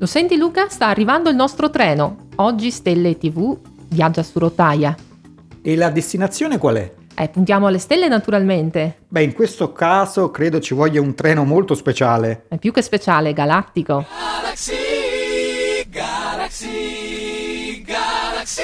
Lo senti Luca? Sta arrivando il nostro treno. Oggi Stelle TV viaggia su rotaia. E la destinazione qual è? Eh, puntiamo alle stelle naturalmente. Beh, in questo caso credo ci voglia un treno molto speciale. È più che speciale, galattico. Galaxy, Galaxy, Galaxy,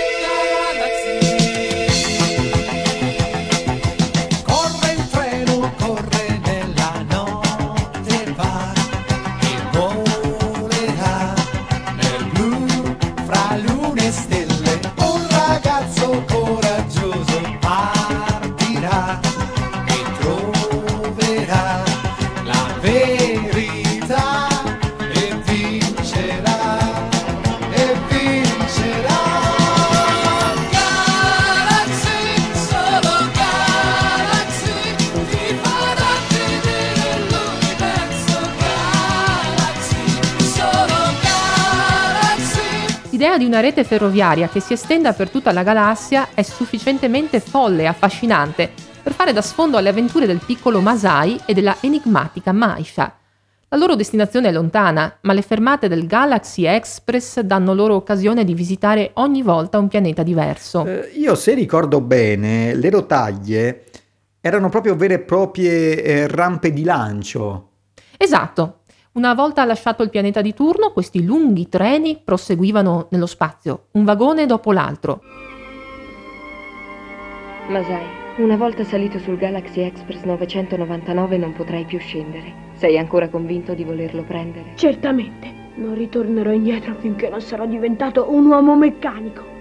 L'idea di una rete ferroviaria che si estenda per tutta la galassia è sufficientemente folle e affascinante per fare da sfondo alle avventure del piccolo Masai e della enigmatica Maisha. La loro destinazione è lontana, ma le fermate del Galaxy Express danno loro occasione di visitare ogni volta un pianeta diverso. Eh, io se ricordo bene, le rotaie erano proprio vere e proprie eh, rampe di lancio. Esatto. Una volta lasciato il pianeta di turno, questi lunghi treni proseguivano nello spazio, un vagone dopo l'altro. Masai, una volta salito sul Galaxy Express 999 non potrai più scendere. Sei ancora convinto di volerlo prendere? Certamente, non ritornerò indietro finché non sarò diventato un uomo meccanico.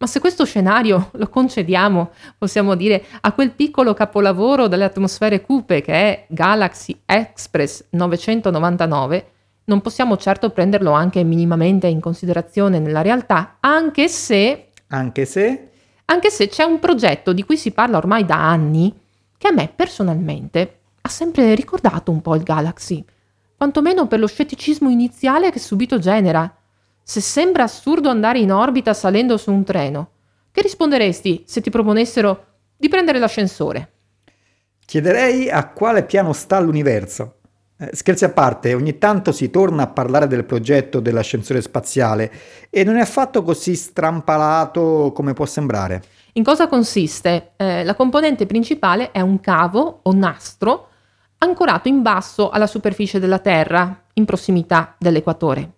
Ma se questo scenario lo concediamo, possiamo dire, a quel piccolo capolavoro delle atmosfere cupe che è Galaxy Express 999, non possiamo certo prenderlo anche minimamente in considerazione nella realtà, anche se, Anche se... anche se c'è un progetto di cui si parla ormai da anni, che a me personalmente ha sempre ricordato un po' il Galaxy, quantomeno per lo scetticismo iniziale che subito genera. Se sembra assurdo andare in orbita salendo su un treno, che risponderesti se ti proponessero di prendere l'ascensore? Chiederei a quale piano sta l'universo. Eh, scherzi a parte, ogni tanto si torna a parlare del progetto dell'ascensore spaziale e non è affatto così strampalato come può sembrare. In cosa consiste? Eh, la componente principale è un cavo o nastro ancorato in basso alla superficie della Terra, in prossimità dell'equatore.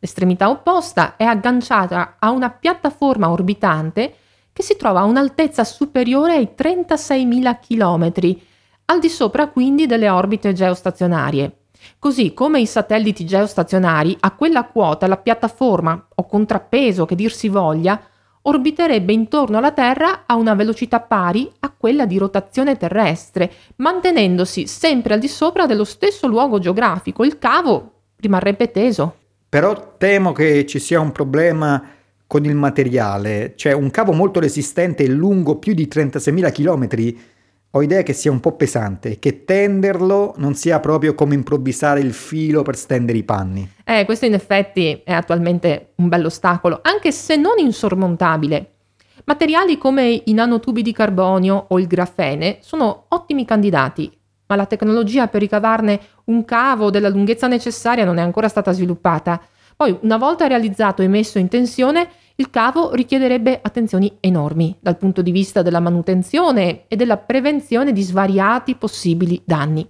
L'estremità opposta è agganciata a una piattaforma orbitante che si trova a un'altezza superiore ai 36.000 km, al di sopra quindi delle orbite geostazionarie. Così come i satelliti geostazionari, a quella quota la piattaforma, o contrappeso che dir si voglia, orbiterebbe intorno alla Terra a una velocità pari a quella di rotazione terrestre, mantenendosi sempre al di sopra dello stesso luogo geografico. Il cavo rimarrebbe teso. Però temo che ci sia un problema con il materiale, cioè un cavo molto resistente e lungo più di 36.000 km. Ho idea che sia un po' pesante che tenderlo non sia proprio come improvvisare il filo per stendere i panni. Eh, questo in effetti è attualmente un bello ostacolo, anche se non insormontabile. Materiali come i nanotubi di carbonio o il grafene sono ottimi candidati, ma la tecnologia per ricavarne un cavo della lunghezza necessaria non è ancora stata sviluppata. Poi, una volta realizzato e messo in tensione, il cavo richiederebbe attenzioni enormi dal punto di vista della manutenzione e della prevenzione di svariati possibili danni.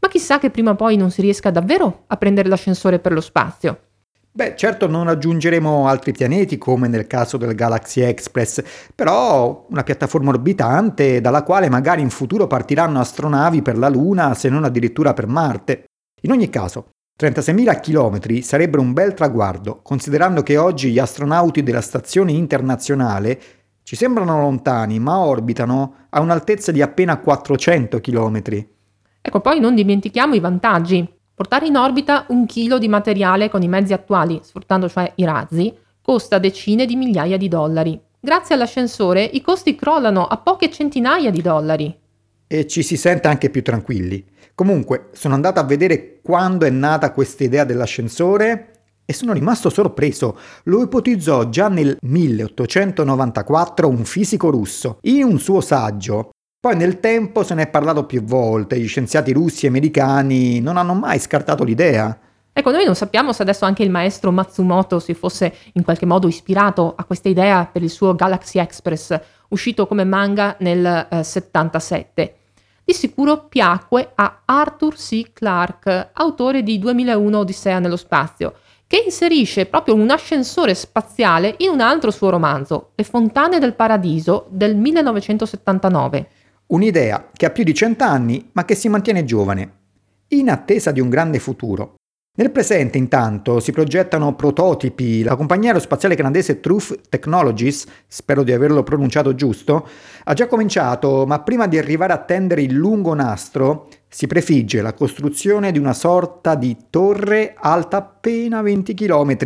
Ma chissà che prima o poi non si riesca davvero a prendere l'ascensore per lo spazio. Beh, certo non raggiungeremo altri pianeti come nel caso del Galaxy Express, però una piattaforma orbitante dalla quale magari in futuro partiranno astronavi per la Luna, se non addirittura per Marte. In ogni caso, 36.000 km sarebbero un bel traguardo, considerando che oggi gli astronauti della stazione internazionale ci sembrano lontani, ma orbitano a un'altezza di appena 400 km. Ecco, poi non dimentichiamo i vantaggi. Portare in orbita un chilo di materiale con i mezzi attuali, sfruttando cioè i razzi, costa decine di migliaia di dollari. Grazie all'ascensore i costi crollano a poche centinaia di dollari. E ci si sente anche più tranquilli. Comunque, sono andato a vedere quando è nata questa idea dell'ascensore e sono rimasto sorpreso. Lo ipotizzò già nel 1894 un fisico russo. In un suo saggio Poi nel tempo se ne è parlato più volte, gli scienziati russi e americani non hanno mai scartato l'idea. Ecco, noi non sappiamo se adesso anche il maestro Matsumoto si fosse in qualche modo ispirato a questa idea per il suo Galaxy Express, uscito come manga nel eh, 77. Di sicuro piacque a Arthur C. Clarke, autore di 2001 Odissea nello spazio, che inserisce proprio un ascensore spaziale in un altro suo romanzo, Le fontane del paradiso del 1979. Un'idea che ha più di cent'anni ma che si mantiene giovane, in attesa di un grande futuro. Nel presente, intanto, si progettano prototipi. La compagnia aerospaziale canadese Truth Technologies, spero di averlo pronunciato giusto, ha già cominciato, ma prima di arrivare a tendere il lungo nastro, si prefigge la costruzione di una sorta di torre alta appena 20 km,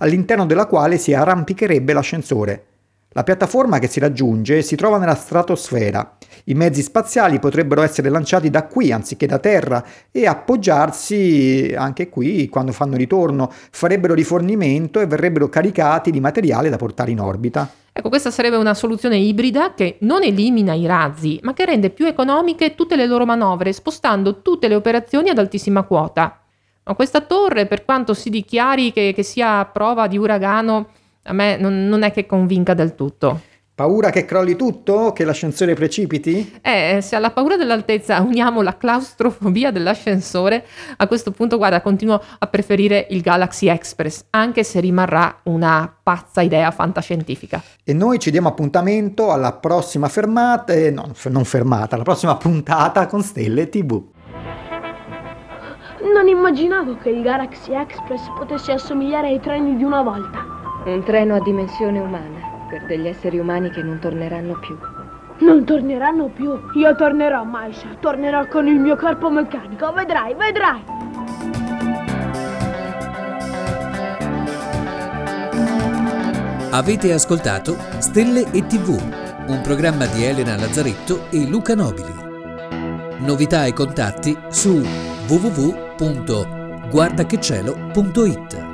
all'interno della quale si arrampicherebbe l'ascensore. La piattaforma che si raggiunge si trova nella stratosfera. I mezzi spaziali potrebbero essere lanciati da qui anziché da terra e appoggiarsi anche qui quando fanno ritorno, farebbero rifornimento e verrebbero caricati di materiale da portare in orbita. Ecco, questa sarebbe una soluzione ibrida che non elimina i razzi, ma che rende più economiche tutte le loro manovre, spostando tutte le operazioni ad altissima quota. Ma questa torre, per quanto si dichiari che, che sia prova di uragano, a me non, non è che convinca del tutto. Paura che crolli tutto? Che l'ascensore precipiti? Eh, se alla paura dell'altezza uniamo la claustrofobia dell'ascensore, a questo punto, guarda, continuo a preferire il Galaxy Express, anche se rimarrà una pazza idea fantascientifica. E noi ci diamo appuntamento alla prossima fermata, eh, no, non fermata, alla prossima puntata con Stelle TV. Non immaginavo che il Galaxy Express potesse assomigliare ai treni di una volta. Un treno a dimensione umana, per degli esseri umani che non torneranno più. Non torneranno più. Io tornerò, Maisha. Tornerò con il mio corpo meccanico. Vedrai, vedrai. Avete ascoltato Stelle e TV, un programma di Elena Lazzaretto e Luca Nobili. Novità e contatti su www.guardachecielo.it